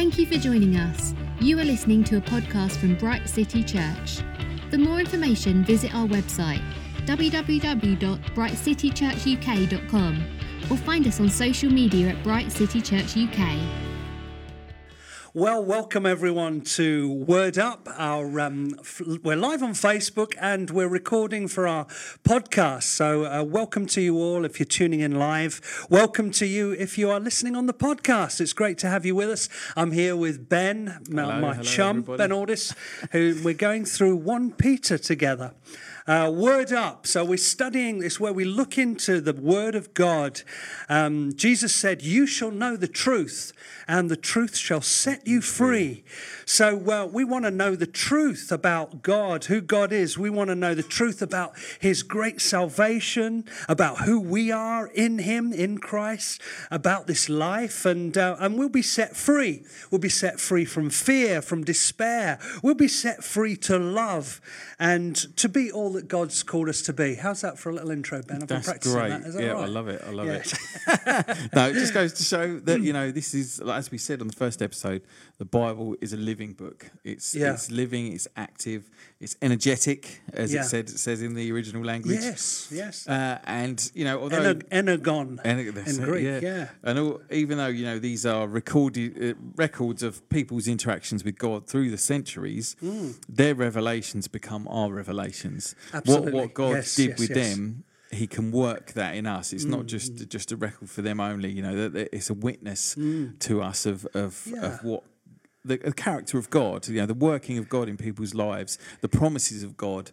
Thank you for joining us. You are listening to a podcast from Bright City Church. For more information, visit our website www.brightcitychurchuk.com or find us on social media at Bright City Church UK. Well, welcome everyone to Word Up. Our um, f- we're live on Facebook and we're recording for our podcast. So, uh, welcome to you all if you're tuning in live. Welcome to you if you are listening on the podcast. It's great to have you with us. I'm here with Ben, my, Hello, my hello, chum, everybody. Ben Ordis, who we're going through one Peter together. Uh, word up. So we're studying this where we look into the Word of God. Um, Jesus said, "You shall know the truth, and the truth shall set you free." So uh, we want to know the truth about God, who God is. We want to know the truth about His great salvation, about who we are in Him, in Christ, about this life, and uh, and we'll be set free. We'll be set free from fear, from despair. We'll be set free to love and to be all that God's called us to be. How's that for a little intro, Ben? I've been That's practicing great. that. Is that yeah, all I love it. I love Yeah. it. no, it just goes to show that you know this is, as we said on the first episode, the Bible is a living book. It's Yeah. it's living. It's active. It's energetic, as Yeah. it said. It says in the original language. Yes, yes. Uh, and you know, although Ener- energon And that's in it, Greek, yeah. yeah. And all, even though you know these are recorded uh, records of people's interactions with God through the centuries, their revelations become our revelations. Hmm. Absolutely. What what God Yes, did yes, with yes. Hmm. them, He can work that in us. It's not just just a record for them only. You know, it's a witness to us of of, Hmm. Yeah. of what. The, the character of God, you know, the working of God in people's lives, the promises of God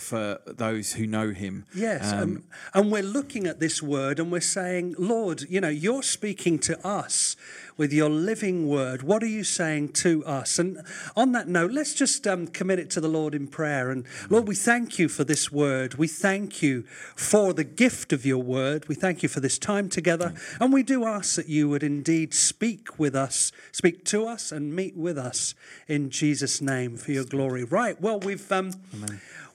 for those who know Him. Yes, Um, and, and we're looking at this word and we're saying, Lord, you know, you're speaking to us with your living word. What are you saying to us? And on that note, let's just um, commit it to the Lord in prayer. And Lord, we thank you for this word. We thank you for the gift of your word. We thank you for this time together. And we do ask that you would indeed speak with us, speak to us, and meet with us in Jesus' name for your glory. Right, well, we've. Um,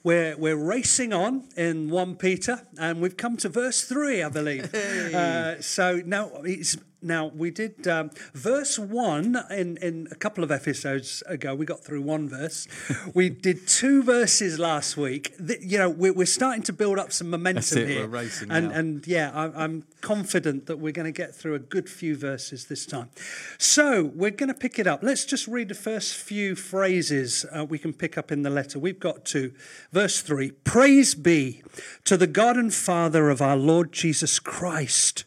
we're, we're racing on in 1 Peter, and we've come to verse 3, I believe. Uh, so now, it's, now we did um, verse 1 in, in a couple of episodes ago. We got through one verse. we did two verses last week. The, you know, we're, we're starting to build up some momentum it, here. and, now. and yeah, I'm, I'm confident that we're going to get through a good few verses this time. So we're going to pick it up. Let's just read the first few phrases uh, we can pick up in the letter. We've got to verse 3 Praise be to the God and Father of our Lord Jesus Christ!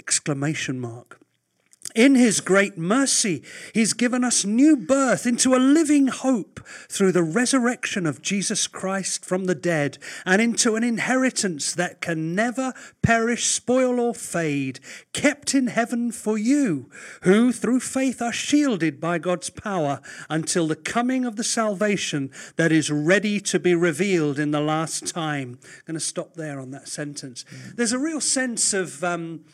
Exclamation mark. In his great mercy, he's given us new birth into a living hope through the resurrection of Jesus Christ from the dead and into an inheritance that can never perish, spoil, or fade, kept in heaven for you, who through faith are shielded by God's power until the coming of the salvation that is ready to be revealed in the last time. I'm going to stop there on that sentence. There's a real sense of. Um,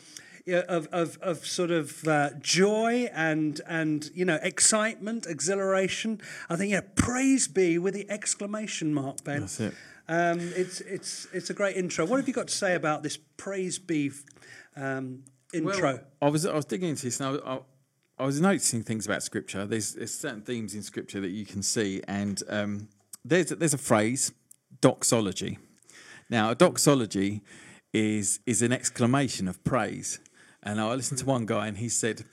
of, of, of sort of uh, joy and and you know excitement, exhilaration. I think yeah, praise be with the exclamation mark, Ben. That's it. Um, it's it's it's a great intro. What have you got to say about this praise be um, intro? Well, I was I was digging into this, and I, was- I, I was noticing things about Scripture. There's, there's certain themes in Scripture that you can see, and um, there's there's a phrase, doxology. Now, a doxology is is an exclamation of praise, and I listened to one guy, and he said,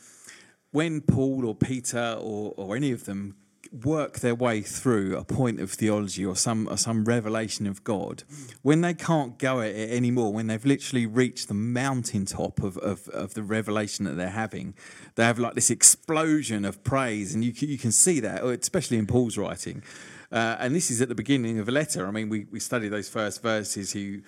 when Paul or Peter or or any of them work their way through a point of theology or some or some revelation of God, when they can't go at it anymore, when they've literally reached the mountaintop of, of, of the revelation that they're having, they have like this explosion of praise, and you can, you can see that, especially in Paul's writing. Uh, and this is at the beginning of a letter. I mean, we, we study those first verses. Who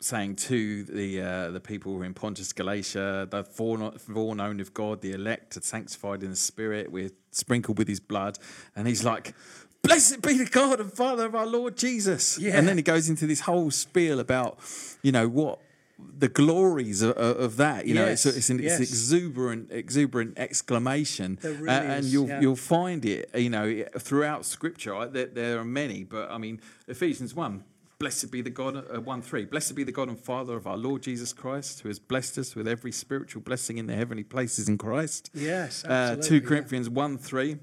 saying to the uh, the people who are in Pontus, Galatia, the foreknown, of God, the elect, are sanctified in the Spirit, we're sprinkled with His blood, and He's like. Blessed be the God and Father of our Lord Jesus. Yeah. And then he goes into this whole spiel about, you know, what the glories of, of that. You know, it's, it's an yes. it's exuberant, exuberant exclamation, really Uh, and is, you'll yeah. you'll find it, you know, throughout Scripture. Right? There, there are many, but I mean, Ephesians one Blessed be the God, uh, 1 3. Blessed be the God and Father of our Lord Jesus Christ, who has blessed us with every spiritual blessing in the heavenly places in Christ. Yes, Uh, absolutely. 2 yeah. Corinthians 1 3.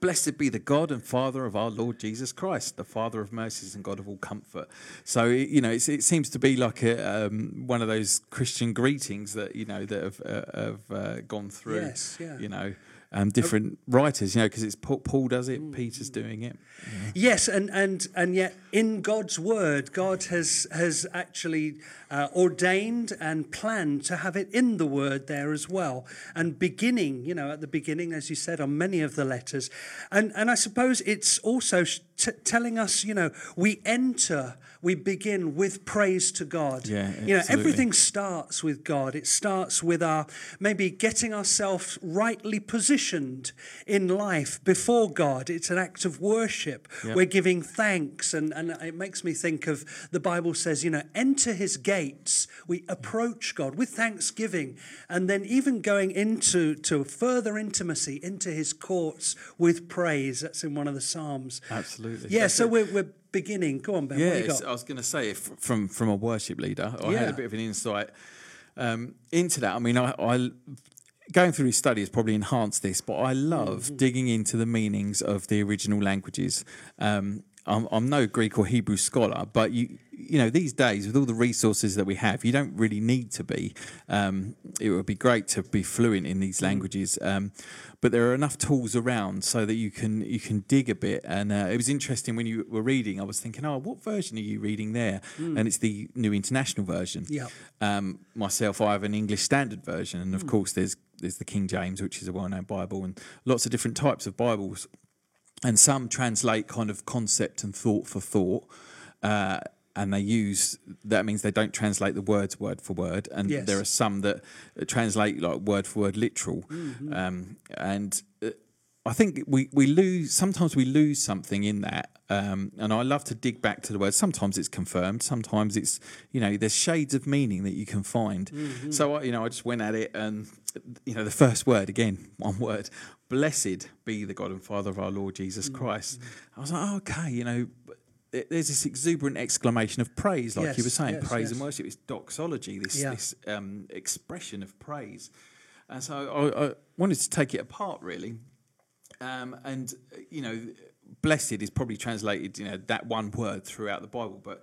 Blessed be the God and Father of our Lord Jesus Christ, the Father of mercies and God of all comfort. So you know, it's, it seems to be like a, um, one of those Christian greetings that you know that have, uh, have uh, gone through. Yes, yeah. You know, um, different writers. You know, because it's Paul, Paul does it, Peter's doing it. Yes, and, and, and yet in God's word, God has, has actually uh, ordained and planned to have it in the word there as well. And beginning, you know, at the beginning, as you said, on many of the letters. And, and I suppose it's also t- telling us, you know, we enter, we begin with praise to God. Yeah, You know, absolutely. everything starts with God. It starts with our maybe getting ourselves rightly positioned in life before God. It's an act of worship. Yep. We're giving thanks, and, and it makes me think of the Bible says, you know, enter his gates. We approach God with thanksgiving, and then even going into to further intimacy into his courts with praise. That's in one of the Psalms. Absolutely. Yeah, so we're, we're beginning. Go on, Ben. Yeah, got? I was going to say if, from from a worship leader, I had a bit of an insight um, into that. I mean, I, I going through his study has probably enhanced this, but I love Mm-hmm. digging into the meanings of the original languages. Um, I'm, I'm no Greek or Hebrew scholar, but you you know these days with all the resources that we have, you don't really need to be. Um, it would be great to be fluent in these languages, um, but there are enough tools around so that you can you can dig a bit. And uh, it was interesting when you were reading. I was thinking, oh, what version are you reading there? And it's the New International Version. Yeah. Um, myself, I have an English Standard Version, and of course, there's there's the King James, which is a well-known Bible, and lots of different types of Bibles and some translate kind of concept and thought for thought. Uh, and they use that means they don't translate the words word for word, and Yes. there are some that translate like word for word literal. Um, and uh, I think we, we lose sometimes we lose something in that. Um, and I love to dig back to the words. Sometimes it's confirmed, sometimes it's you know there's shades of meaning that you can find. So I, you know I just went at it, and you know the first word again, one word, blessed be the God and Father of our Lord Jesus Christ. I was like, oh, okay, you know. There's this exuberant exclamation of praise, like you were saying, yes, praise yes. and worship. It's doxology, this, Yeah. this um, expression of praise. And so I, I wanted to take it apart, really. Um, and you know, blessed is probably translated, you know, that one word throughout the Bible. But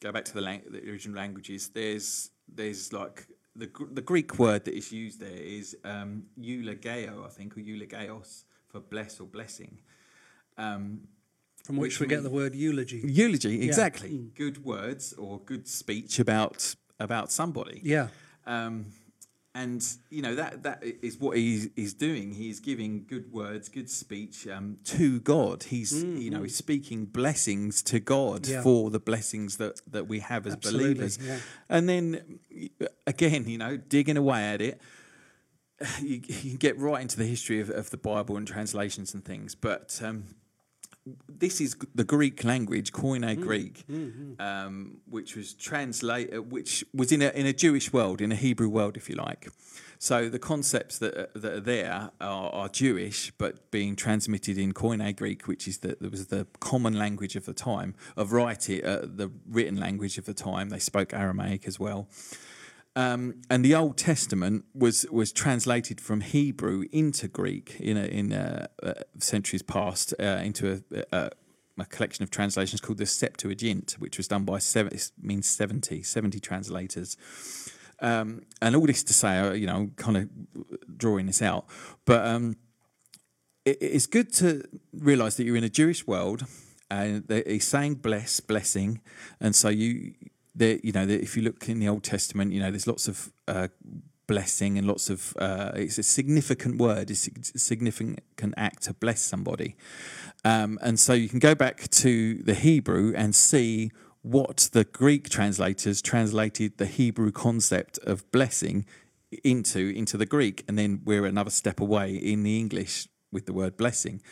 go back to the, lang- the original languages. There's there's like the the Greek word that is used there is um, I think, or eulogeos for bless or blessing. Um, From which, which we get the word eulogy. eulogy, exactly. Mm. Good words or good speech about about somebody. Yeah. Um, and you know that that is what he's, he's doing. He's giving good words, good speech um, to God. He's you know he's speaking blessings to God Mm-hmm. Yeah. for the blessings that that we have as Absolutely, believers. yeah. And then again, you know, digging away at it, you, you get right into the history of, of the Bible and translations and things. But um, this is the Greek language, Koine Greek, um, which was translate, uh, which was in a in a Jewish world, in a Hebrew world, if you like. So the concepts that are, that are there are, are Jewish, but being transmitted in Koine Greek, which is the that was the common language of the time of writing, uh, the written language of the time. They spoke Aramaic as well. Um, and the Old Testament was was translated from Hebrew into Greek in a, in uh uh centuries past uh, into a, a, a collection of translations called the Septuagint, which was done by seven, means 70, 70 translators. Um, and all this to say, uh, you know, kind of drawing this out, but um, it, it's good to realise that you're in a Jewish world, and he's saying bless, blessing, and so you, there, you know, that if you look in the Old Testament, you know, there's lots of uh, blessing and lots of. Uh, it's a significant word, it's a significant act to bless somebody, um, and so you can go back to the Hebrew and see what the Greek translators translated the Hebrew concept of blessing into into the Greek, and then we're another step away in the English with the word blessing.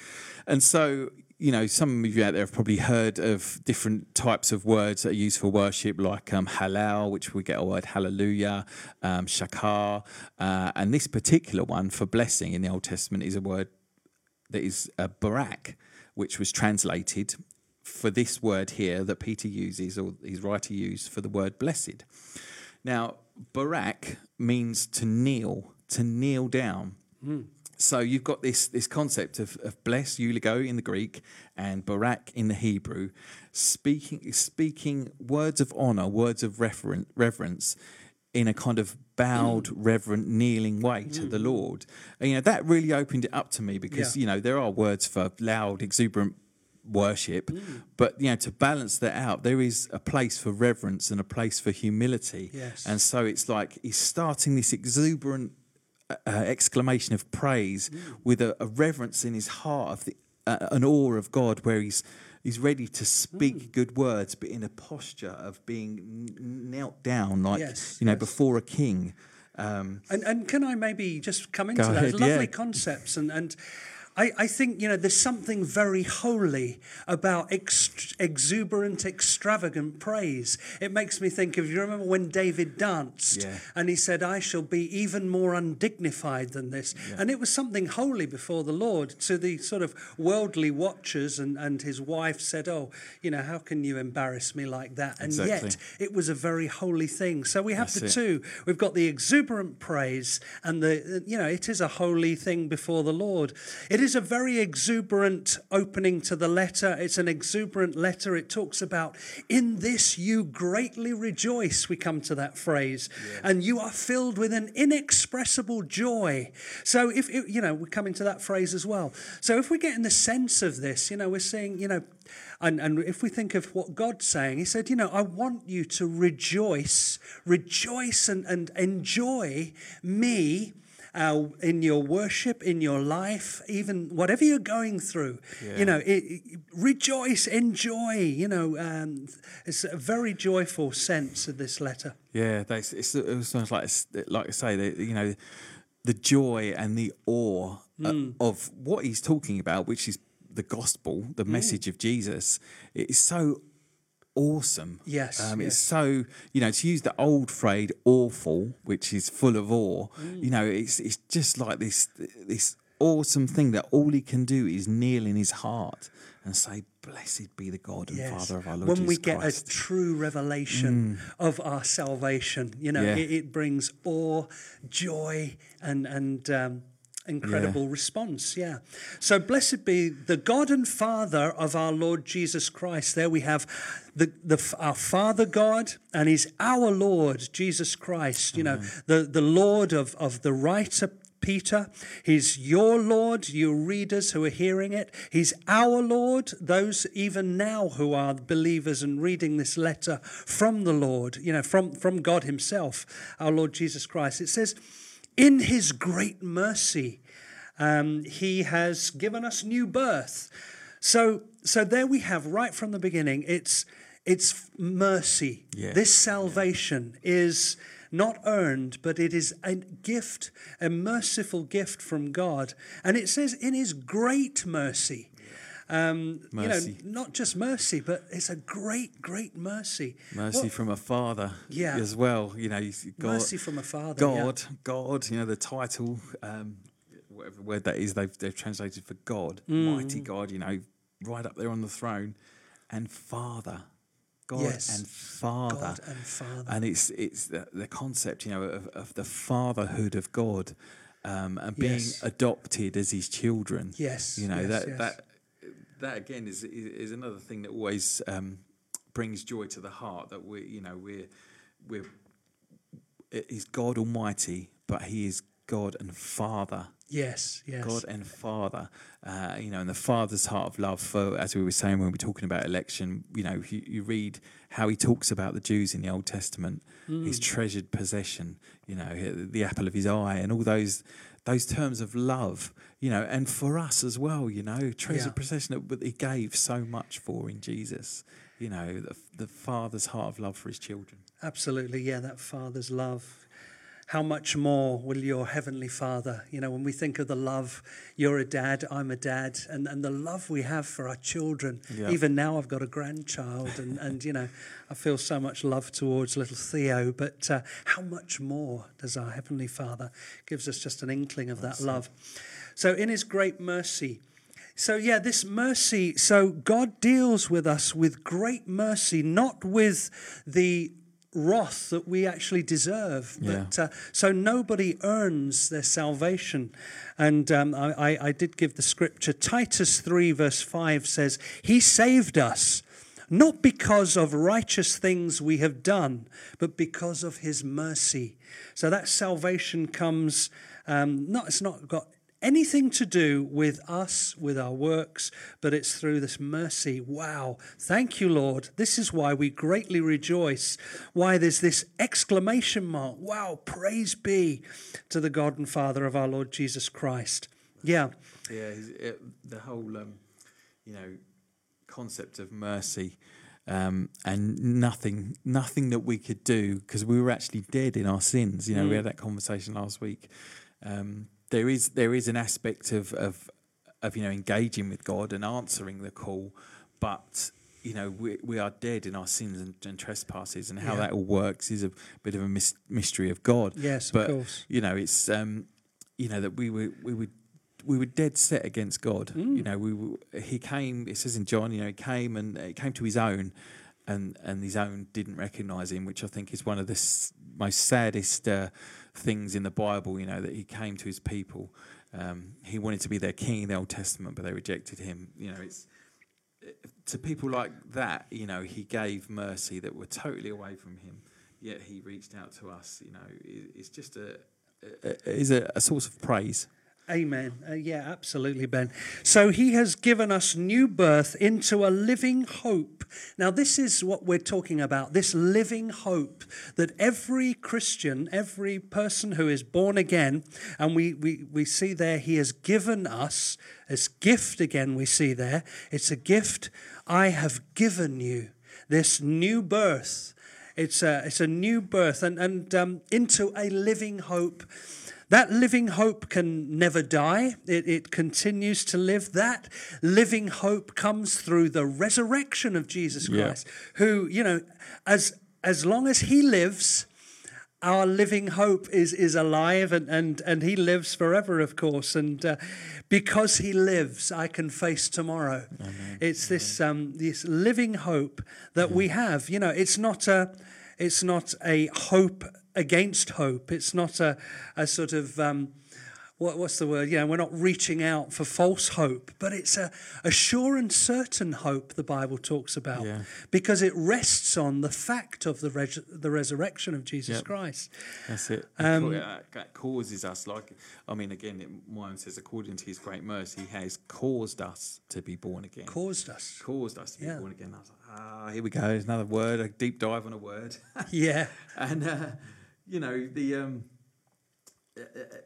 And so, you know, some of you out there have probably heard of different types of words that are used for worship, like um, halal, which we get a word hallelujah, um, shakar, uh, and this particular one for blessing in the Old Testament is a word that is uh, barak, which was translated for this word here that Peter uses, or his writer used for the word blessed. Now, Barak means to kneel, to kneel down. So you've got this this concept of, of bless, eulogo in the Greek, and barak in the Hebrew, speaking speaking words of honor, words of referen- reverence, in a kind of bowed, reverent, kneeling way to the Lord. And, you know that really opened it up to me because Yeah. you know there are words for loud, exuberant worship, Mm. but you know to balance that out, there is a place for reverence and a place for humility. Yes. And so it's like he's starting this exuberant uh, exclamation of praise Mm. with a, a reverence in his heart of the, uh, an awe of God, where he's he's ready to speak Mm. good words, but in a posture of being knelt down, like Yes, you know, yes. before a king. Um, And, and can I maybe just come into those lovely yeah. concepts. And, and I, I think, you know, there's something very holy about ex- exuberant, extravagant praise. It makes me think of, you remember when David danced Yeah. and he said, I shall be even more undignified than this. And it was something holy before the Lord to the sort of worldly watchers. And, and his wife said, Oh, you know, how can you embarrass me like that? And Exactly. yet it was a very holy thing. So we have That's the it. two. We've got the exuberant praise, and the you know it is a holy thing before the Lord. It is a very exuberant opening to the letter. It's an exuberant letter. It talks about in this you greatly rejoice. We come to that phrase, and you are filled with an inexpressible joy. So if it, you know we come into that phrase as well. So if we get in the sense of this, you know we're saying you know. And, and if we think of what God's saying, He said, You know, I want you to rejoice, rejoice and, and enjoy me uh, in your worship, in your life, even whatever you're going through. You know, it, it- rejoice, enjoy. You know, um, it's a very joyful sense of this letter. yeah, they, it's, it was almost like like I say, the, you know, the joy and the awe uh, Mm. of what he's talking about, which is the gospel, Mm. the message of Jesus. It is so awesome. Yes, um, yes. it's so you know to use the old phrase "awful," which is full of awe. Mm. You know, it's it's just like this this awesome thing that all he can do is kneel in his heart and say, "Blessed be the God and Yes. Father of our Lord when Jesus we get Christ." a true revelation of our salvation, you know, Yeah. it, it brings awe, joy, and and um, incredible response. Yeah. So blessed be the God and Father of our Lord Jesus Christ. There we have the the our Father God, and He's our Lord Jesus Christ. You know, mm. the the Lord of of the writer. Peter. He's your Lord, you readers who are hearing it. He's our Lord, those even now who are believers and reading this letter from the Lord, you know, from, from God Himself, our Lord Jesus Christ. It says, In His great mercy, um, He has given us new birth. So, so there we have right from the beginning. It's it's mercy. Yeah. This salvation is not earned, but it is a gift, a merciful gift from God. And it says, in His great mercy. Um, Mercy. You know, not just mercy, but it's a great, great mercy. Mercy What- from a father Yeah. as well. You know, God, mercy from a father. yeah. God, God, you know, the title, um, whatever word that is, they've, they've translated for God, Mm. mighty God, you know, right up there on the throne, and Father. God Yes. and Father. God and Father. And it's it's the, the concept, you know, of, of the fatherhood of God um, and being Yes. adopted as his children. Yes, You know, yes, that, that that again is, is is another thing that always um, brings joy to the heart that we you know we're we're he's God Almighty, but he is God and Father. Yes, yes. God and Father, uh, you know, and the Father's heart of love. For as we were saying when we were talking about election, you know, you, you read how he talks about the Jews in the Old Testament, his treasured possession, you know, the apple of his eye, and all those those terms of love, you know, and for us as well, you know, treasure Yeah. possession that he gave so much for in Jesus, you know, the, the Father's heart of love for his children. Absolutely, yeah, that Father's love. How much more will your Heavenly Father, you know, when we think of the love, you're a dad, I'm a dad, and, and the love we have for our children. Yeah. Even now, I've got a grandchild, and, and, you know, I feel so much love towards little Theo, but uh, how much more does our Heavenly Father gives us just an inkling of that love? So, in His great mercy, So, yeah, this mercy. So, God deals with us with great mercy, not with the wrath that we actually deserve. Yeah. But uh, so nobody earns their salvation. And um, I, I- did give the scripture. Titus 3, verse 5 says, He saved us. Not because of righteous things we have done, but because of his mercy. So that salvation comes, um, not, it's not got anything to do with us, with our works, but it's through this mercy. Wow. Thank you, Lord. This is why we greatly rejoice. Why there's this exclamation mark. Wow. Praise be to the God and Father of our Lord Jesus Christ. Yeah. Yeah, it, the whole um, you know concept of mercy um, and nothing, nothing that we could do because we were actually dead in our sins. You know, we had that conversation last week. Um, there is there is an aspect of, of of you know engaging with God and answering the call, but you know we, we are dead in our sins and, and trespasses, and how Yeah. that all works is a bit of a mys- mystery of God. Yes, of but course. you know it's um, you know that we were we were we were dead set against God. You know, we were, he came. It says in John, you know, he came and he came to his own, and and his own didn't recognise him, which I think is one of the s- most saddest uh, things in the Bible. You know, that he came to his people. Um, he wanted to be their king in the Old Testament, but they rejected him. You know, it's to people like that. You know, he gave mercy that were totally away from him, yet he reached out to us. You know, it, it's just a, a is a, a source of praise. Amen. Uh, yeah, absolutely, Ben. So he has given us new birth into a living hope. Now, this is what we're talking about this living hope that every Christian, every person who is born again, and we, we, we see there, he has given us as gift again, we see there. It's a gift I have given you, this new birth. It's a, it's a new birth and, and um, into a living hope. That living hope can never die. It, it continues to live. That living hope comes through the resurrection of Jesus Yeah. Christ, who, you know, as, as long as he lives, our living hope is, is alive and, and, and he lives forever, of course. And uh, because he lives, I can face tomorrow. It's this, um, this living hope that we have. You know, it's not a, it's not a hope against hope. It's not a, a sort of, um, what, what's the word? You know, we're not reaching out for false hope, but it's a, a sure and certain hope the Bible talks about Yeah. because it rests on the fact of the, res- the resurrection of Jesus Yep. Christ. That's it. Um, that, that causes us, like, I mean, again, it, mine says, according to his great mercy, he has caused us to be born again. Caused us. caused us to be Yeah. born again. I was like, ah, here we go. There's another word, a deep dive on a word. Yeah. and, uh, you know, the, um,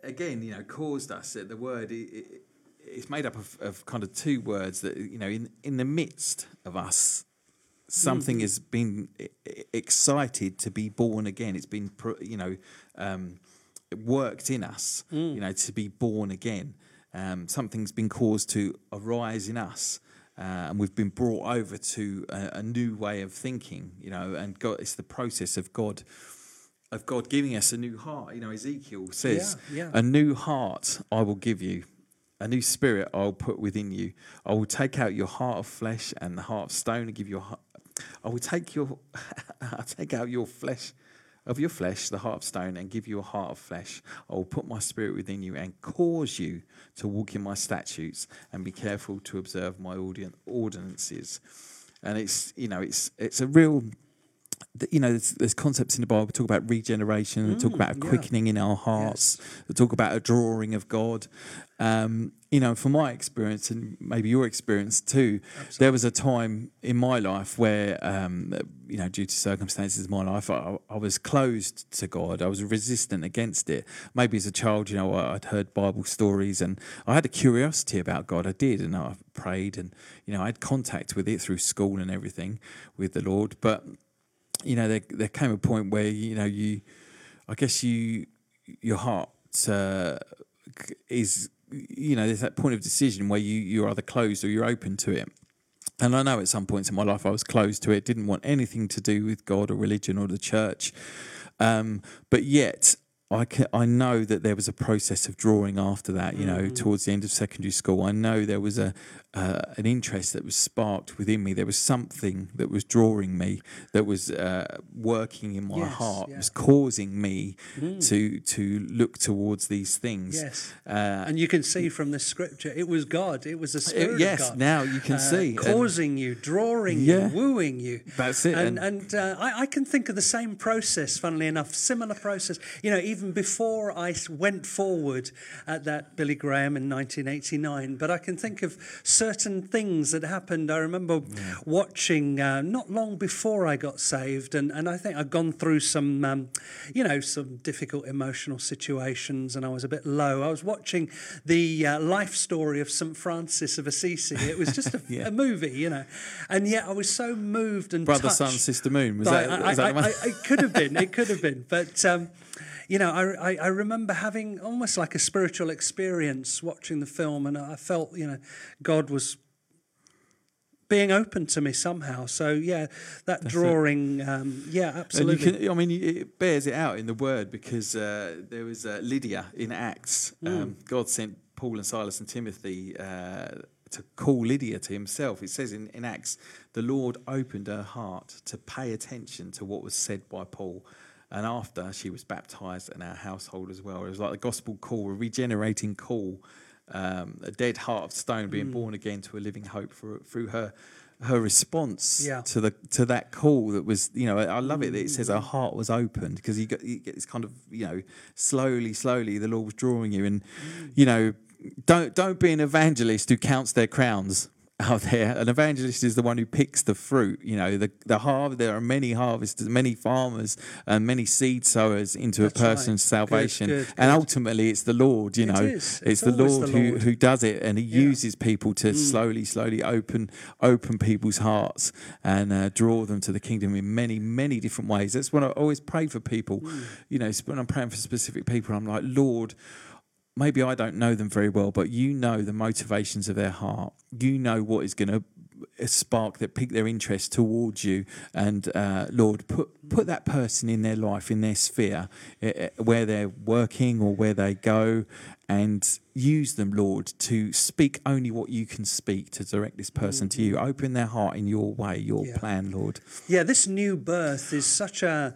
again, you know, caused us, the word, it, it, it's made up of, of kind of two words that, you know, in, in the midst of us, something has been excited to be born again. It's been, you know, um, worked in us, you know, to be born again. Um, something's been caused to arise in us. Uh, and we've been brought over to a, a new way of thinking, you know, and God, it's the process of God, of God giving us a new heart. You know, Ezekiel says, Yeah, yeah. "A new heart I will give you, a new spirit I will put within you. I will take out your heart of flesh and the heart of stone and give you a heart. I will take your, I'll take out your flesh." Of your flesh, the heart of stone, and give you a heart of flesh. I will put my spirit within you and cause you to walk in my statutes and be careful to observe my ordinances. And it's you know it's it's a real you know, there's, there's concepts in the Bible. talk about regeneration. they talk about a Mm, yeah. quickening in our hearts. They talk about a drawing of God. Um, you know, from my experience and maybe your experience too, there was a time in my life where, um, you know, due to circumstances in my life, I, I was closed to God. I was resistant against it. Maybe as a child, you know, I'd heard Bible stories and I had a curiosity about God. I did, and I prayed, and you know, I had contact with it through school and everything with the Lord, but you know, there there came a point where you know you, I guess you, your heart uh, is, you know, there's that point of decision where you you're either closed or you're open to it. And I know at some points in my life I was closed to it, didn't want anything to do with God or religion or the church. Um, but yet I can, I know that there was a process of drawing after that. You know, Mm. towards the end of secondary school, I know there was a uh, an interest that was sparked within me. There was something that was drawing me, that was uh, working in my Yes, heart, yeah. was causing me Mm. to to look towards these things. Yes. Uh, And you can see from this scripture, it was God. It was the Spirit it- yes, of God. now you can uh, see. and Causing you, drawing Yeah. you, wooing you. That's it. And, and- and uh, I, I can think of the same process, funnily enough, similar process. You know, even before I went forward at that Billy Graham in 1989, but I can think of certain things that happened. I remember watching uh, not long before I got saved, and, and I think I'd gone through some, um, you know, some difficult emotional situations, and I was a bit low. I was watching the uh, life story of St. Francis of Assisi. It was just a, Yeah. a movie, you know, and yet I was so moved and Brother, touched Sun, Sister Moon. Was by- that, I, was I-? I- it could have been. It could have been. But um, you know, I, I, I remember having almost like a spiritual experience watching the film, and I felt you know God was being open to me somehow. So yeah, that drawing, um, yeah, And absolutely. you can, I mean, it bears it out in the word because uh, there was uh, Lydia in Acts. Hmm. Um, God sent Paul and Silas and Timothy uh, to call Lydia to himself. It says in, in Acts, the Lord opened her heart to pay attention to what was said by Paul. And after she was baptized in our household as well. It was like the gospel call, a regenerating call, um, a dead heart of stone being born again to a living hope for, through her her response Yeah. to the to that call that was you know I love it that it says Mm. her heart was opened because you get you get this kind of you know slowly slowly the Lord was drawing you and Mm. you know don't don't be an evangelist who counts their crowns out there an evangelist is the one who picks the fruit you know the the harvest there are many harvesters many farmers and many seed sowers into That's a right. person's Good, salvation good, and good. ultimately it's the Lord you know it's, It's the Lord, the who Lord. who does it and he Yeah. Mm. uses people to slowly slowly open open people's hearts and uh, draw them to the kingdom in many many different ways that's what i always pray for people Mm. you know when i'm praying for specific people i'm like lord maybe i don't know them very well but you know the motivations of their heart. You know what is going to spark that pique their interest towards you and uh, lord put put that person in their life in their sphere eh, eh, where they're working or where they go and use them lord to speak only what you can speak to direct this person to you open their heart in your way your Yeah. plan lord Yeah, this new birth is such a,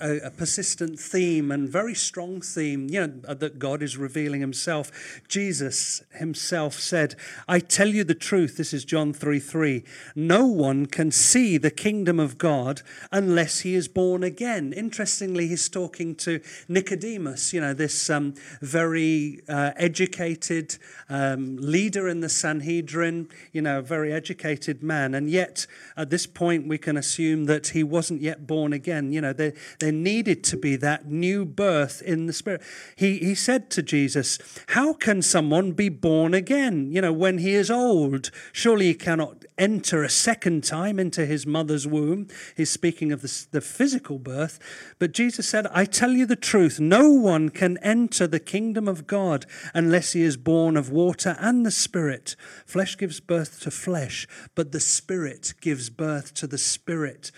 a, a persistent theme and very strong theme, you know, uh, that God is revealing himself. Jesus himself said, I tell you the truth, this is John 3 3. No one can see the kingdom of God unless he is born again. Interestingly, he's talking to Nicodemus, you know, this um, very uh, educated um, leader in the Sanhedrin, you know, a very educated man. And yet, at this point, we can assume that he wasn't yet born again. You know, there, there needed to be that new birth in the Spirit. He, he said to Jesus, How can someone be born again, you know, when he is old? Surely he cannot enter a second time into his mother's womb. He's speaking of the, the physical birth. But Jesus said, I tell you the truth, no one can enter the kingdom of God unless he is born of water and the Spirit. Flesh gives birth to flesh, but the Spirit gives birth to the Spirit.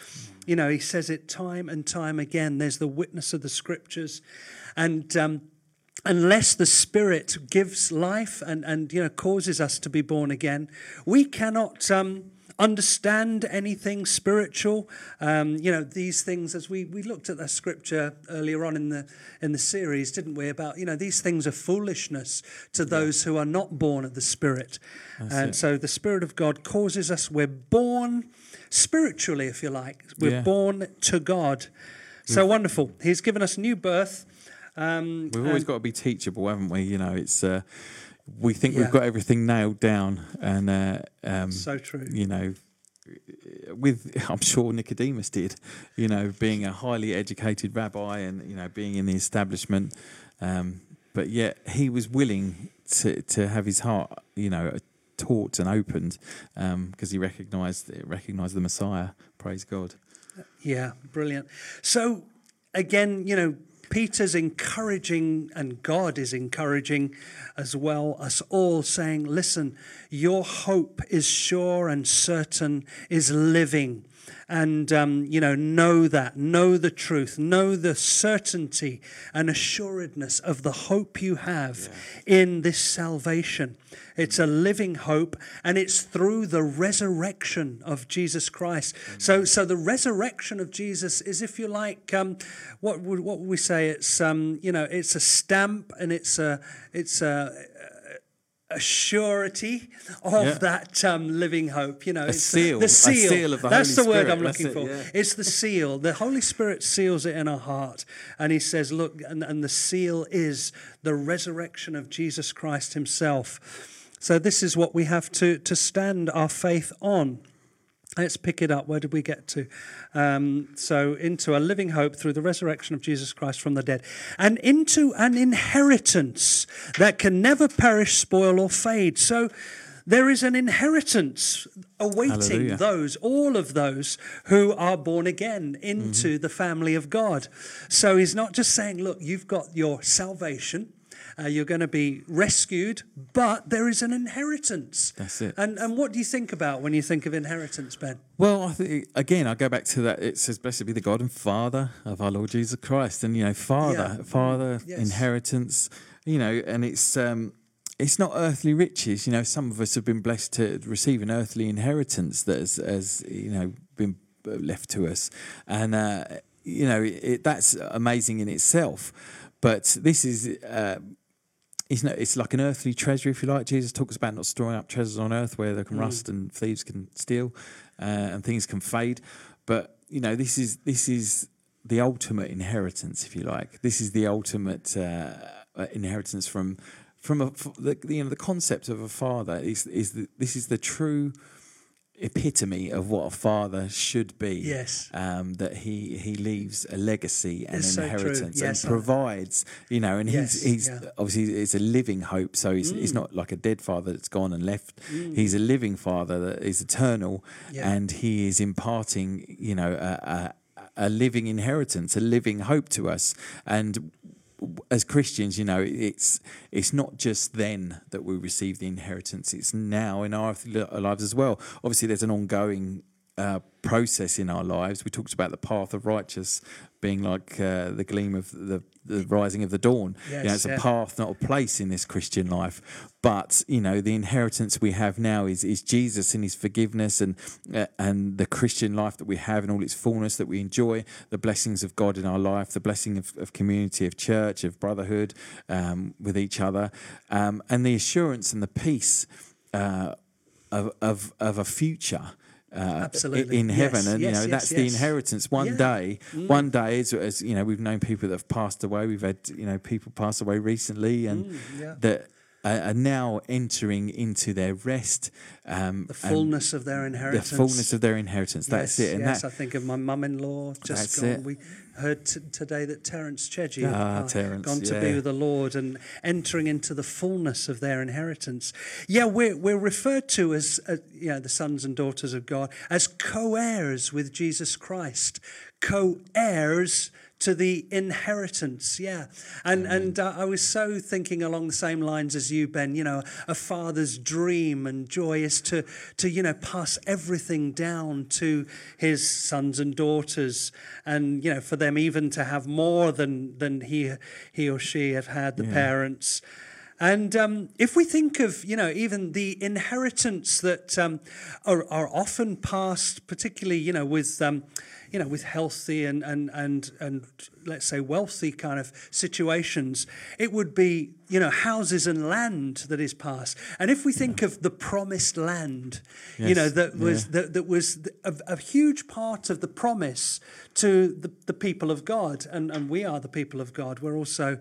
You know, he says it time and time again. There's the witness of the scriptures. And, um, unless the spirit gives life and, and you know causes us to be born again we cannot um, understand anything spiritual. Um, you know these things as we, we looked at that scripture earlier on in the in the series didn't we about you know these things are foolishness to those who are not born of the spirit. And it. so the spirit of god causes us we're born spiritually if you like we're Yeah. born to god. So wonderful. He's given us new birth um, We've always got to be teachable, haven't we? You know, it's uh, we think Yeah. we've got everything nailed down, and uh, um, So true. You know, with I'm sure Nicodemus did. You know, being a highly educated rabbi, and you know, being in the establishment, um, but yet he was willing to to have his heart, you know, taught and opened because he recognised recognised the Messiah. Praise God. Yeah, brilliant. So, again, you know, Peter's encouraging, and God is encouraging as well us all, saying, Listen, your hope is sure and certain, is living and um, you know know that know the truth know the certainty and assuredness of the hope you have yeah. in this salvation. It's a living hope and it's through the resurrection of jesus christ. So so the resurrection of jesus is if you like um, what would what would we say? It's um, you know it's a stamp and it's a it's a a surety of yeah. that um, living hope. You know, a seal, the, the seal. seal of the That's Holy the word Spirit. I'm looking That's for. Yeah. It's the seal. The Holy Spirit seals it in our heart, and He says, "Look," and, and the seal is the resurrection of Jesus Christ Himself. So this is what we have to to stand our faith on. Let's pick it up. Where did we get to? Um, so, into a living hope through the resurrection of Jesus Christ from the dead, and into an inheritance that can never perish, spoil, or fade. So, there is an inheritance awaiting Hallelujah. those, all of those who are born again into mm-hmm. the family of God. So, he's not just saying, Look, you've got your salvation uh, you're going to be rescued, but there is an inheritance. That's it. And and what do you think about when you think of inheritance, Ben? Well, I think again, I go back to that. It says, "Blessed be the God and Father of our Lord Jesus Christ," and you know, Father, yeah. Father, yes. inheritance. You know, and it's. Um, it's not earthly riches. You know, some of us have been blessed to receive an earthly inheritance that has, has you know, been left to us, and uh, you know it, that's amazing in itself. But this is uh, it's, no, it's like an earthly treasure, if you like. Jesus talks about not storing up treasures on earth where they can mm. rust and thieves can steal uh, and things can fade. But you know, this is this is the ultimate inheritance, if you like. This is the ultimate uh, uh inheritance from from a, the you know the concept of a father is is the, this is the true epitome of what a father should be. Yes. Um, that he he leaves a legacy and it's inheritance so yes, and provides, you know, and yes, he's he's yeah. obviously it's a living hope. So he's, mm. he's not like a dead father that's gone and left. Mm. He's a living father that is eternal, yeah. and he is imparting, you know, a, a, a living inheritance, a living hope to us. And as Christians, you know, it's it's not just then that we receive the inheritance; it's now in our lives as well. Obviously, there's an ongoing uh, process in our lives. We talked about the path of righteous being like uh, the gleam of the, the rising of the dawn. Yes, you know, it's yeah. a path, not a place in this Christian life. But you know, the inheritance we have now is is Jesus and His forgiveness and uh, and the Christian life that we have in all its fullness that we enjoy, the blessings of God in our life, the blessing of, of community, of church, of brotherhood um, with each other, um, and the assurance and the peace. Uh, of, of, of a future uh, Absolutely. in heaven, yes, and yes, you know yes, that's the inheritance. One yeah. day, mm. one day, as, as, you know, we've known people that have passed away. We've had you know people pass away recently, and mm, yeah. that are now entering into their rest. Um, the fullness of their inheritance. The fullness of their inheritance. That's yes, it. And yes, that, I think of my mum-in-law just gone. It. We heard t- today that Terence Chedji ah, Terence, gone to yeah. be with the Lord and entering into the fullness of their inheritance. Yeah, we're we're referred to as uh, you know, the sons and daughters of God as co-heirs with Jesus Christ, co-heirs to the inheritance. Yeah, and mm. and uh, I was so thinking along the same lines as you, Ben. You know, a father's dream and joy is to to you know pass everything down to his sons and daughters, and you know for them even to have more than than he he or she have had the yeah. parents. And um, if we think of, you know, even the inheritance that um, are, are, often passed, particularly, you know, with um, you know, with healthy and, and, and, and let's say wealthy kind of situations, it would be, you know, houses and land that is passed. And if we think yeah. of the promised land, yes. you know, that was, yeah. that, that was a, a, huge part of the promise to the, the people of God, and, and we are the people of God, we're also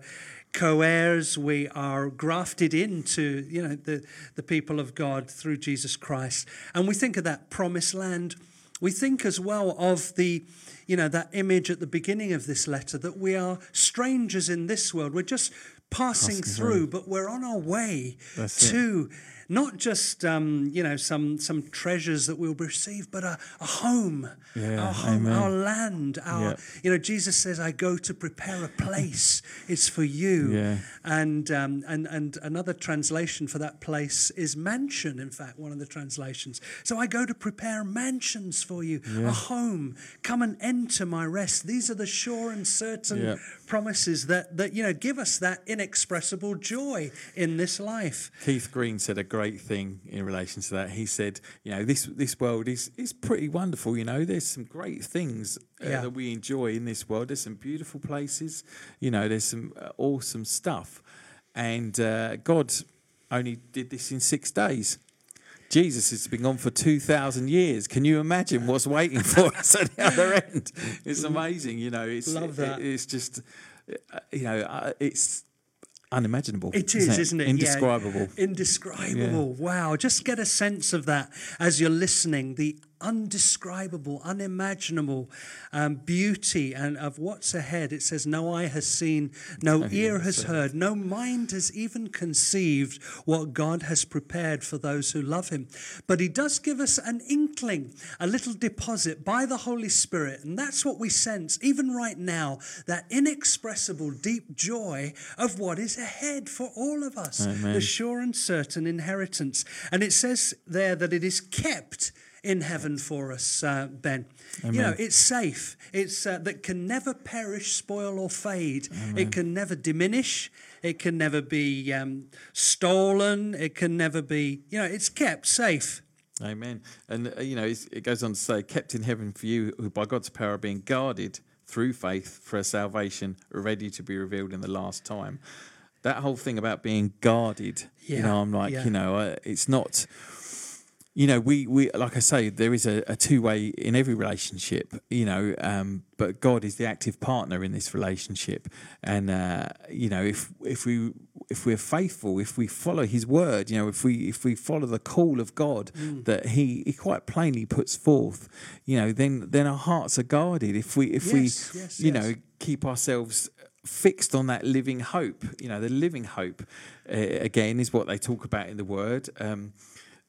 co-heirs we are grafted into you know the, the people of god through jesus christ and we think of that promised land we think as well of the, you know, that image at the beginning of this letter that we are strangers in this world. We're just passing through, but we're on our way That's it. Not just um, you know some some treasures that we'll receive, but a, a home, Yeah, our home, amen. our land. Our Yeah. you know Jesus says, "I go to prepare a place. it's for you." Yeah. And um, and and another translation for that place is mansion. In fact, one of the translations. So I go to prepare mansions for you, a home. Come and enter my rest. These are the sure and certain promises that that you know give us that inexpressible joy in this life. Keith Green said a great thing in relation to that. He said, you know, this this world is is pretty wonderful. You know, there's some great things uh, Yeah. that we enjoy in this world. There's some beautiful places. You know, there's some uh, awesome stuff, and uh, God only did this in six days. Jesus has been gone for 2,000 years. Can you imagine what's waiting for us at the other end? It's amazing, you know. It's, Love that. it- it's just, uh, you know, uh, it's unimaginable. It is, isn't it? Yeah. Indescribable. Indescribable. Wow. Just get a sense of that as you're listening. The undescribable, unimaginable um, beauty and of what's ahead. It says, No eye has seen, no ear has heard, no mind has even conceived what God has prepared for those who love Him. But He does give us an inkling, a little deposit by the Holy Spirit. And that's what we sense, even right now, that inexpressible, deep joy of what is ahead for all of us. The sure and certain inheritance. And it says there that it is kept in heaven for us, uh, Ben. You know, it's safe. It's uh, that can never perish, spoil, or fade. It can never diminish. It can never be um, stolen. It can never be, you know, it's kept safe. Amen. And, uh, you know, it goes on to say, kept in heaven for you, who by God's power are being guarded through faith for a salvation ready to be revealed in the last time. That whole thing about being guarded, yeah, you know, I'm like, yeah. you know, uh, it's not. You know, we, we like I say, there is a, a two way in every relationship. You know, um, but God is the active partner in this relationship, and uh, you know, if if we if we're faithful, if we follow His word, you know, if we if we follow the call of God Mm. that He He quite plainly puts forth, you know, then then our hearts are guarded. If we if Yes, we yes, you yes. know keep ourselves fixed on that living hope, you know, the living hope uh, again is what they talk about in the word. Um,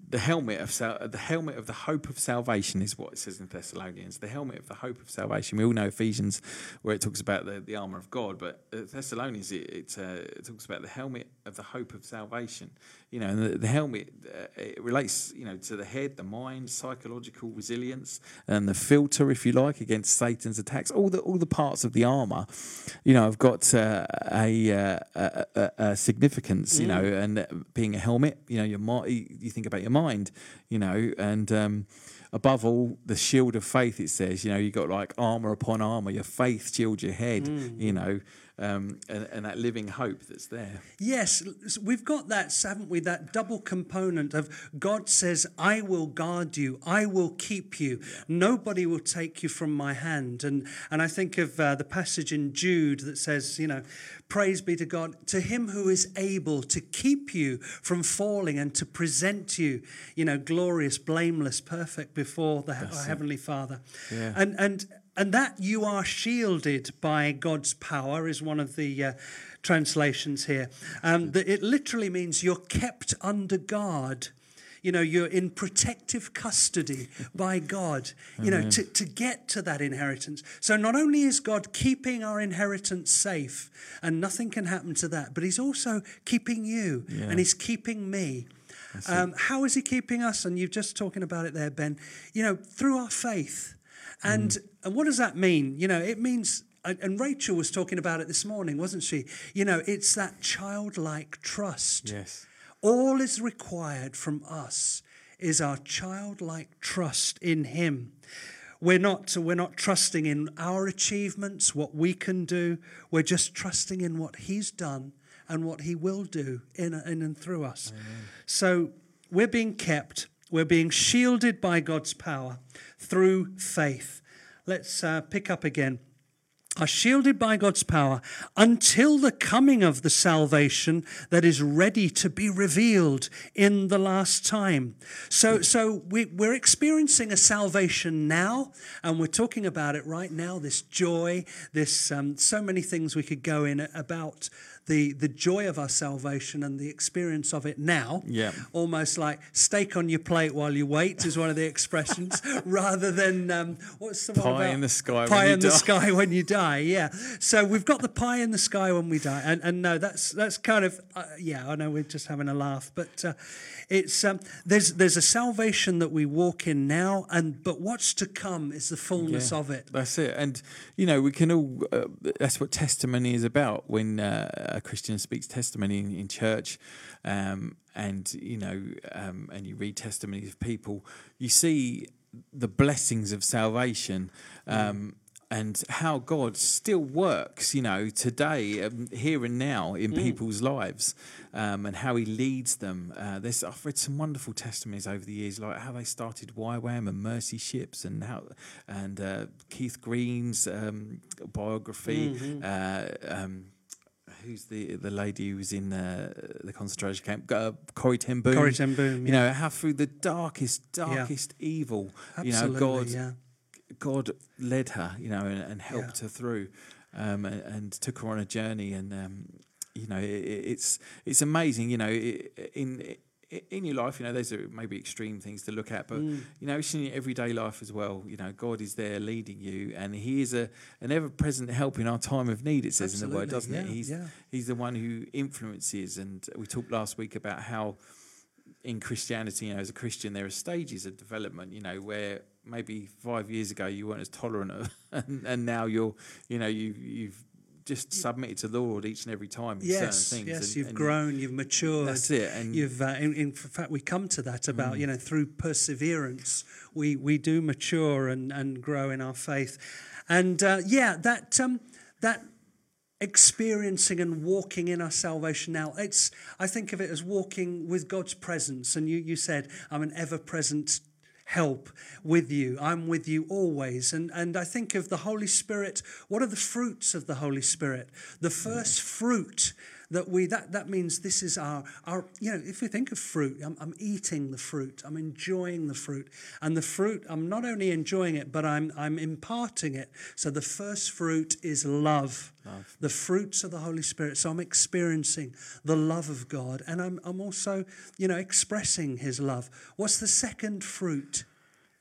the helmet of sal- the helmet of the hope of salvation is what it says in Thessalonians. The helmet of the hope of salvation. We all know Ephesians, where it talks about the, the armor of God, but Thessalonians it it, uh, it talks about the helmet of the hope of salvation. You know, and the, the helmet uh, it relates, you know, to the head, the mind, psychological resilience, and the filter, if you like, against Satan's attacks. All the all the parts of the armor, you know, have got uh, a, uh, a, a, a significance. You know, and being a helmet, you know, your you think about your mind, you know, and. Um, Above all, the shield of faith. It says, you know, you've got like armor upon armor. Your faith shields your head, you know, um, and, and that living hope that's there. Yes, we've got that, haven't we? That double component of God says, I will guard you, I will keep you, nobody will take you from my hand. And, and I think of uh, the passage in Jude that says, you know, praise be to God, to him who is able to keep you from falling and to present you, you know, glorious, blameless, perfect before the, our Heavenly Father. Yeah. And, and, and that you are shielded by God's power is one of the uh, translations here. Um, that it literally means you're kept under guard. You know, you're in protective custody by God, you know, to, to get to that inheritance. So not only is God keeping our inheritance safe and nothing can happen to that, but He's also keeping you Yeah. and He's keeping me. Um, how is He keeping us? And you're just talking about it there, Ben. You know, through our faith. And, mm. and what does that mean? You know, it means, and Rachel was talking about it this morning, wasn't she? You know, it's that childlike trust. Yes. All is required from us is our childlike trust in Him. We're not, we're not trusting in our achievements, what we can do. We're just trusting in what He's done and what He will do in, in and through us. So we're being kept, we're being shielded by God's power through faith. Let's uh, pick up again are shielded by God's power until the coming of the salvation that is ready to be revealed in the last time. So, so we, we're experiencing a salvation now, and we're talking about it right now. This joy, this um, so many things we could go in about the the joy of our salvation and the experience of it now. Yeah. Almost like steak on your plate while you wait is one of the expressions, rather than um, what's the one Pie about in the sky Pie when you in the die. sky when you die. Yeah. So we've got the pie in the sky when we die, and and no, that's that's kind of uh, yeah. I know we're just having a laugh, but uh, it's um, there's there's a salvation that we walk in now, and but what's to come is the fullness Yeah, of it. That's it. And, you know, we can all, uh, that's what testimony is about when uh, a Christian speaks testimony in, in church. Um, and, you know, um, and you read testimonies of people, you see the blessings of salvation. Um, and how God still works, you know, today, um, here and now in people's lives, um, and how He leads them. Uh, there's I've read some wonderful testimonies over the years, like how they started YWAM and Mercy Ships, and how and uh, Keith Green's um, biography. Uh, um, who's the the lady who was in uh, the concentration camp? Uh, Corrie Ten Boom. Corrie ten Boom, You yeah. know how through the darkest, darkest evil, you know, God yeah. God led her, you know, and, and helped her through, um, and, and took her on a journey. And um, you know, it, it- it's it's amazing. You know, i- in in your life, you know, those are maybe extreme things to look at, but Mm. you know, it's in your everyday life as well. You know, God is there leading you, and He is a an ever present help in our time of need. It says in the word, doesn't Absolutely, it? He's yeah. He's the one who influences, and we talked last week about how in Christianity, you know, as a Christian, there are stages of development, you know, where maybe five years ago you weren't as tolerant of, and, and now you're, you know, you, you've just submitted to the Lord each and every time in Yes, certain things. yes, and- you've and grown, you've matured. That's it, and- Mm. you've, uh, in, in fact, we come to that about you know through perseverance, we we do mature and and grow in our faith, and uh, yeah, that um, that experiencing and walking in our salvation now it's i think of it as walking with god's presence and you you said i'm an ever-present help with you. I'm with you always. And and i think of the holy spirit what are the fruits of the holy spirit? The first fruit that we that that means this is our our you know if we think of fruit I'm, I'm eating the fruit i'm enjoying the fruit. And the fruit i'm not only enjoying it but i'm i'm imparting it. So the first fruit is love, the fruits of the holy spirit. So i'm experiencing the love of god and i'm i'm also you know expressing his love. What's the second fruit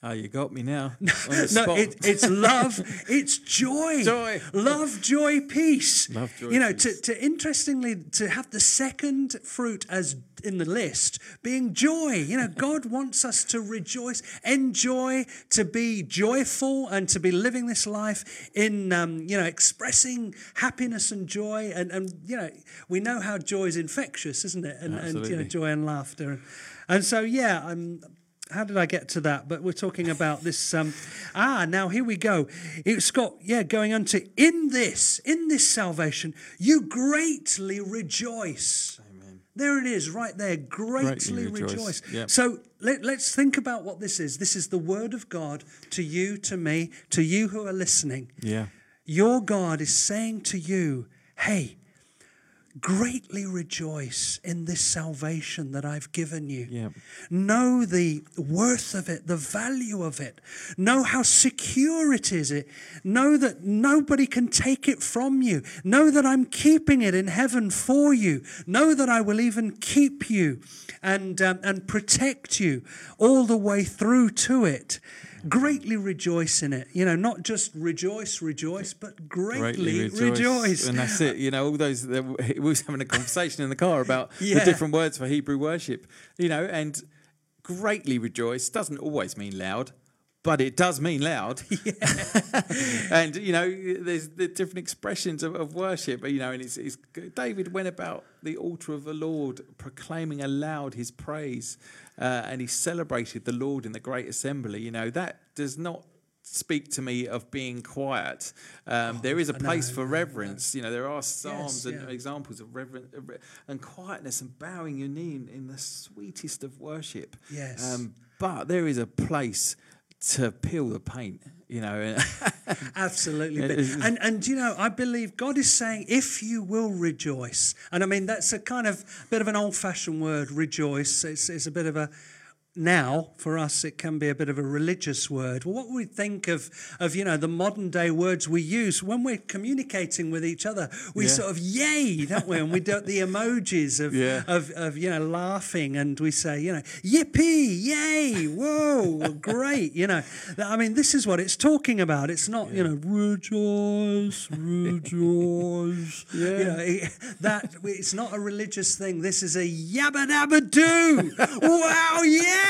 oh, you got me now. no, it, it's love. It's joy. Joy. Love, joy, peace. Love, joy, You know, peace. to, to interestingly to have the second fruit as in the list being joy. You know, God wants us to rejoice, enjoy, to be joyful, and to be living this life in um, you know expressing happiness and joy. And and you know, we know how joy is infectious, isn't it? And, and you know, joy and laughter. And, and so yeah, I'm how did I get to that? But we're talking about this. Um, ah, now here we go. It's got yeah, going on to in this, in this salvation, you greatly rejoice. Amen. There it is, right there. Greatly, Greatly rejoice. rejoice. Yep. So let, let's think about what this is. This is the word of God to you, to me, to you who are listening. Yeah. Your God is saying to you, hey, greatly rejoice in this salvation that I've given you. Yeah. Know the worth of it, the value of it. Know how secure it is. It. Know that nobody can take it from you. Know that I'm keeping it in heaven for you. Know that I will even keep you and, um, and protect you all the way through to it. Greatly rejoice in it. You know, not just rejoice, rejoice, but greatly, rejoice. And that's it. You know, all those, we was having a conversation in the car about Yeah. the different words for Hebrew worship, you know, and greatly rejoice doesn't always mean loud. But it does mean loud, and you know there's the different expressions of, of worship. You know, and it's, it's David went about the altar of the Lord, proclaiming aloud His praise, uh, and he celebrated the Lord in the great assembly. You know that does not speak to me of being quiet. Um, there is a place know, for reverence. You know, there are psalms and yeah. examples of reverence and quietness and bowing your knee in, in the sweetest of worship. Yes. Um, but there is a place to peel the paint. You know, Absolutely. But- And and you know, I believe God is saying, if you will rejoice, and I mean that's a kind of bit of an old-fashioned word, rejoice. It's it's a bit of a now for us it can be a bit of a religious word. What we think of of you know the modern day words we use when we're communicating with each other we Yeah. sort of yay don't we? And we do the emojis of, Yeah. of of you know laughing and we say you know yippee yay whoa great you know. I mean this is what it's talking about. It's not you know rejoice rejoice. Yeah. you know it- that it's not a religious thing. This is a yabba dabba doo wow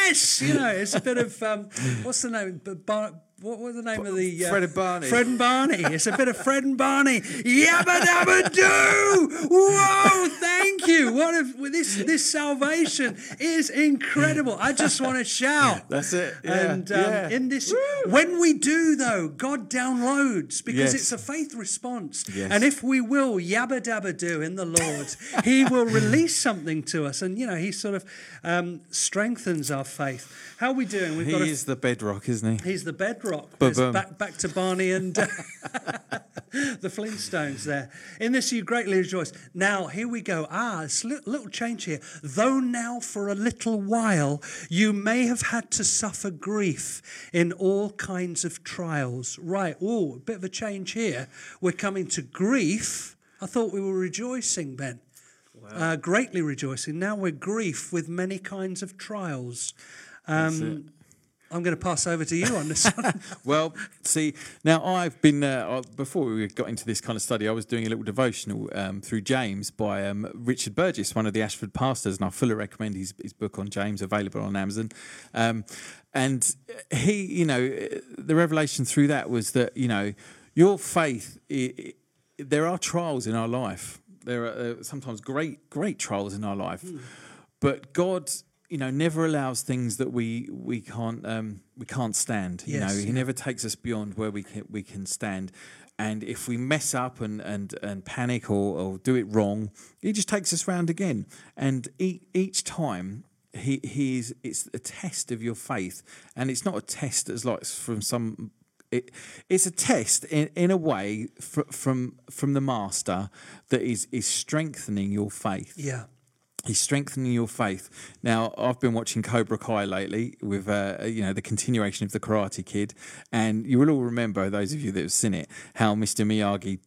yes! You know it's a bit of um, what's the name? Bar- what was the name of the uh, Fred and Barney. Fred and Barney. It's a bit of Fred and Barney. Yabba dabba doo! Whoa! Thank you. What if this this salvation is incredible? I just want to shout. That's it. Yeah, And um, yeah. in this, when we do though, God downloads because Yes. it's a faith response. Yes. And if we will yabba dabba do in the Lord, He will release something to us, and you know He sort of um, strengthens our faith. How are we doing? We've he got a is the bedrock, isn't he? He's the bedrock. Ba-bum. Back back to Barney and uh, the Flintstones there. In this you greatly rejoice. Now here we go. Ah, it's a li- little change here. Though now for a little while you may have had to suffer grief in all kinds of trials. Right. Oh, a bit of a change here. We're coming to grief. I thought we were rejoicing, Ben. Uh, greatly rejoicing. Now we're grief with many kinds of trials. Um, I'm going to pass over to you on this one. Well, see, now I've been, uh, before we got into this kind of study, I was doing a little devotional um, through James by um, Richard Burgess, one of the Ashford pastors, and I fully recommend his, his book on James, available on Amazon. Um, and he, you know, the revelation through that was that, you know, your faith, i i there are trials in our life. There are uh, sometimes great, great trials in our life. But God, you know, never allows things that we we can't um, we can't stand. You Yes, know, He yeah. never takes us beyond where we can we can stand. And if we mess up and and, and panic or, or do it wrong, He just takes us round again. And each, each time. He, he is, it's a test of your faith, and it's not a test that's like from some it, it's a test in, in a way fr- from from the master that is is strengthening your faith. yeah. He's strengthening your faith. Now, I've been watching Cobra Kai lately with, uh, you know, the continuation of the Karate Kid, and you will all remember, those of you that have seen it, how Mr. Miyagi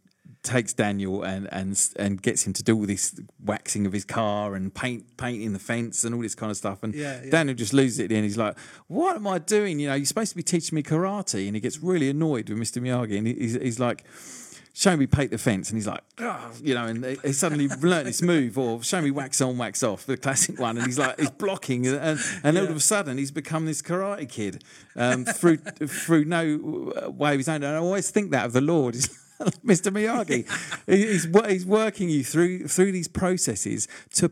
takes Daniel and and and gets him to do all this waxing of his car and paint painting the fence and all this kind of stuff. And Yeah, yeah. Daniel just loses it and. He's like, "What am I doing? You know, you're supposed to be teaching me karate." And he gets really annoyed with Mr. Miyagi, and he's, he's like show me paint the fence, and he's like, "Ah," you know, and he- suddenly learned this move, or show me wax on, wax off, the classic one, and he's like, he's blocking, and, and all of a sudden he's become this karate kid um, through through no way of his own. And I always think that of the Lord. Mr. Miyagi, he's he's working you through through these processes to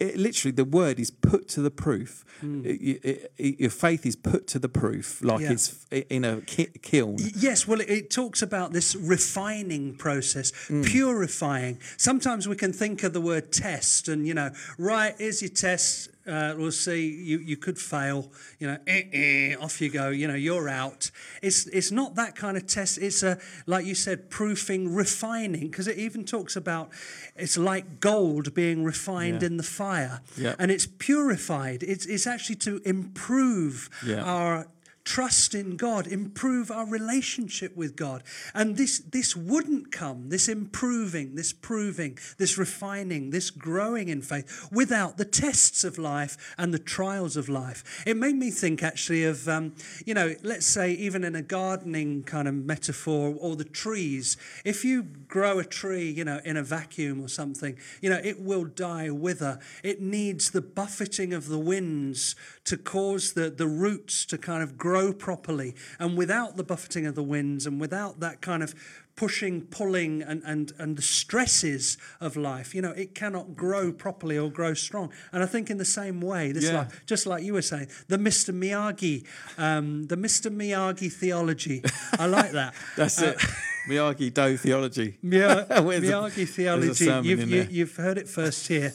it, literally the word is put to the proof. It- it- it- your faith is put to the proof, like Yeah. it's in a ki- kiln. Yes, well, it, it talks about this refining process, Mm. purifying. Sometimes we can think of the word test, and you know, right, here's your test. Uh, we'll see. You you could fail. You know, eh, eh, off you go. You know, you're out. It's it's not that kind of test. It's a like you said, proofing, refining, because it even talks about it's like gold being refined Yeah. in the fire, Yeah. and it's purified. It's it's actually to improve Yeah. our trust in God, improve our relationship with God. And this this wouldn't come, this improving, this proving, this refining, this growing in faith without the tests of life and the trials of life. It made me think actually of um, you know, let's say even in a gardening kind of metaphor or the trees, if you grow a tree, you know, in a vacuum or something, you know, it will die, wither. It needs the buffeting of the winds to cause the, the roots to kind of grow properly. And without the buffeting of the winds and without that kind of pushing, pulling, and, and, and the stresses of life, you know, it cannot grow properly or grow strong. And I think in the same way, this Yeah. life, just like you were saying, the Mr. Miyagi, um, the Mr. Miyagi theology. I like that. That's it. Miyagi Do theology. Mia- Where's the- Miyagi a theology. You've, you, you've heard it first here.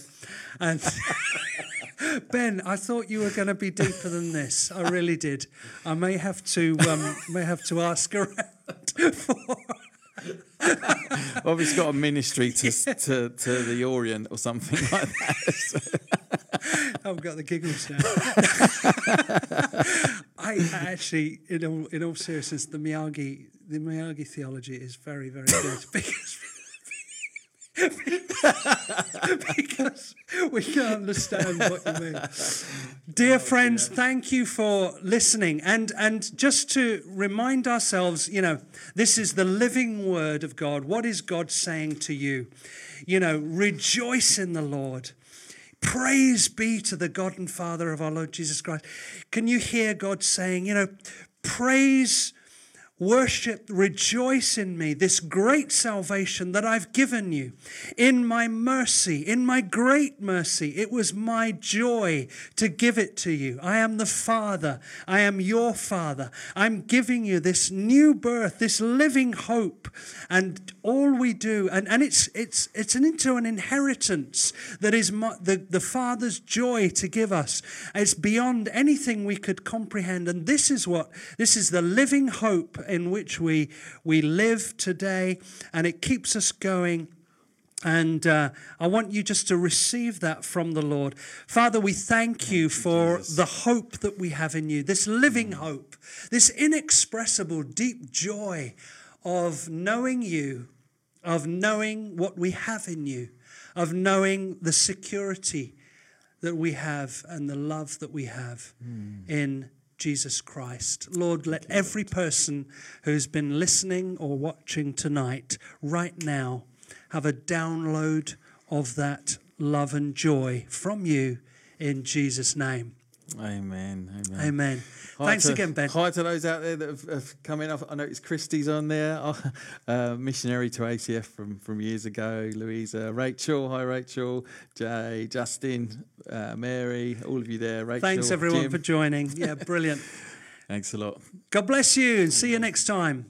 And Ben, I thought you were going to be deeper than this. I really did. I may have to um, may have to ask around for. Obviously, got a ministry to, to to the Orient or something like that. I've got the giggles now. I actually, in all, in all seriousness, the Miyagi, the Miyagi theology is very, very good because because we can't understand what you mean. Dear oh, friends, thank you for listening. And, and just to remind ourselves, you know, this is the living word of God. What is God saying to you? You know, rejoice in the Lord. Praise be to the God and Father of our Lord Jesus Christ. Can you hear God saying, you know, praise Worship, rejoice in me, this great salvation that I've given you. In my mercy, in my great mercy, it was my joy to give it to you. I am the Father. I am your Father. I'm giving you this new birth, this living hope. And all we do, and, and it's, it's, it's an, into an inheritance that is my, the, the Father's joy to give us. It's beyond anything we could comprehend. And this is what, this is the living hope in which we, we live today, and it keeps us going. And uh, I want you just to receive that from the Lord. Father, we thank you for the hope that we have in you, this living hope, this inexpressible, deep joy of knowing you, of knowing what we have in you, of knowing the security that we have and the love that we have mm. in Jesus Christ. Lord, let every person who's been listening or watching tonight, right now, have a download of that love and joy from you in Jesus' name. Amen. Amen. Amen. Thanks to, again, Ben. Hi to those out there that have, have come in. I noticed Christy's on there, uh, missionary to ACF from, from years ago. Louisa, Rachel. Hi, Rachel. Jay, Justin, uh, Mary, all of you there. Rachel. Thanks, everyone, Jim. for joining. Yeah, brilliant. Thanks a lot. God bless you and see you next time.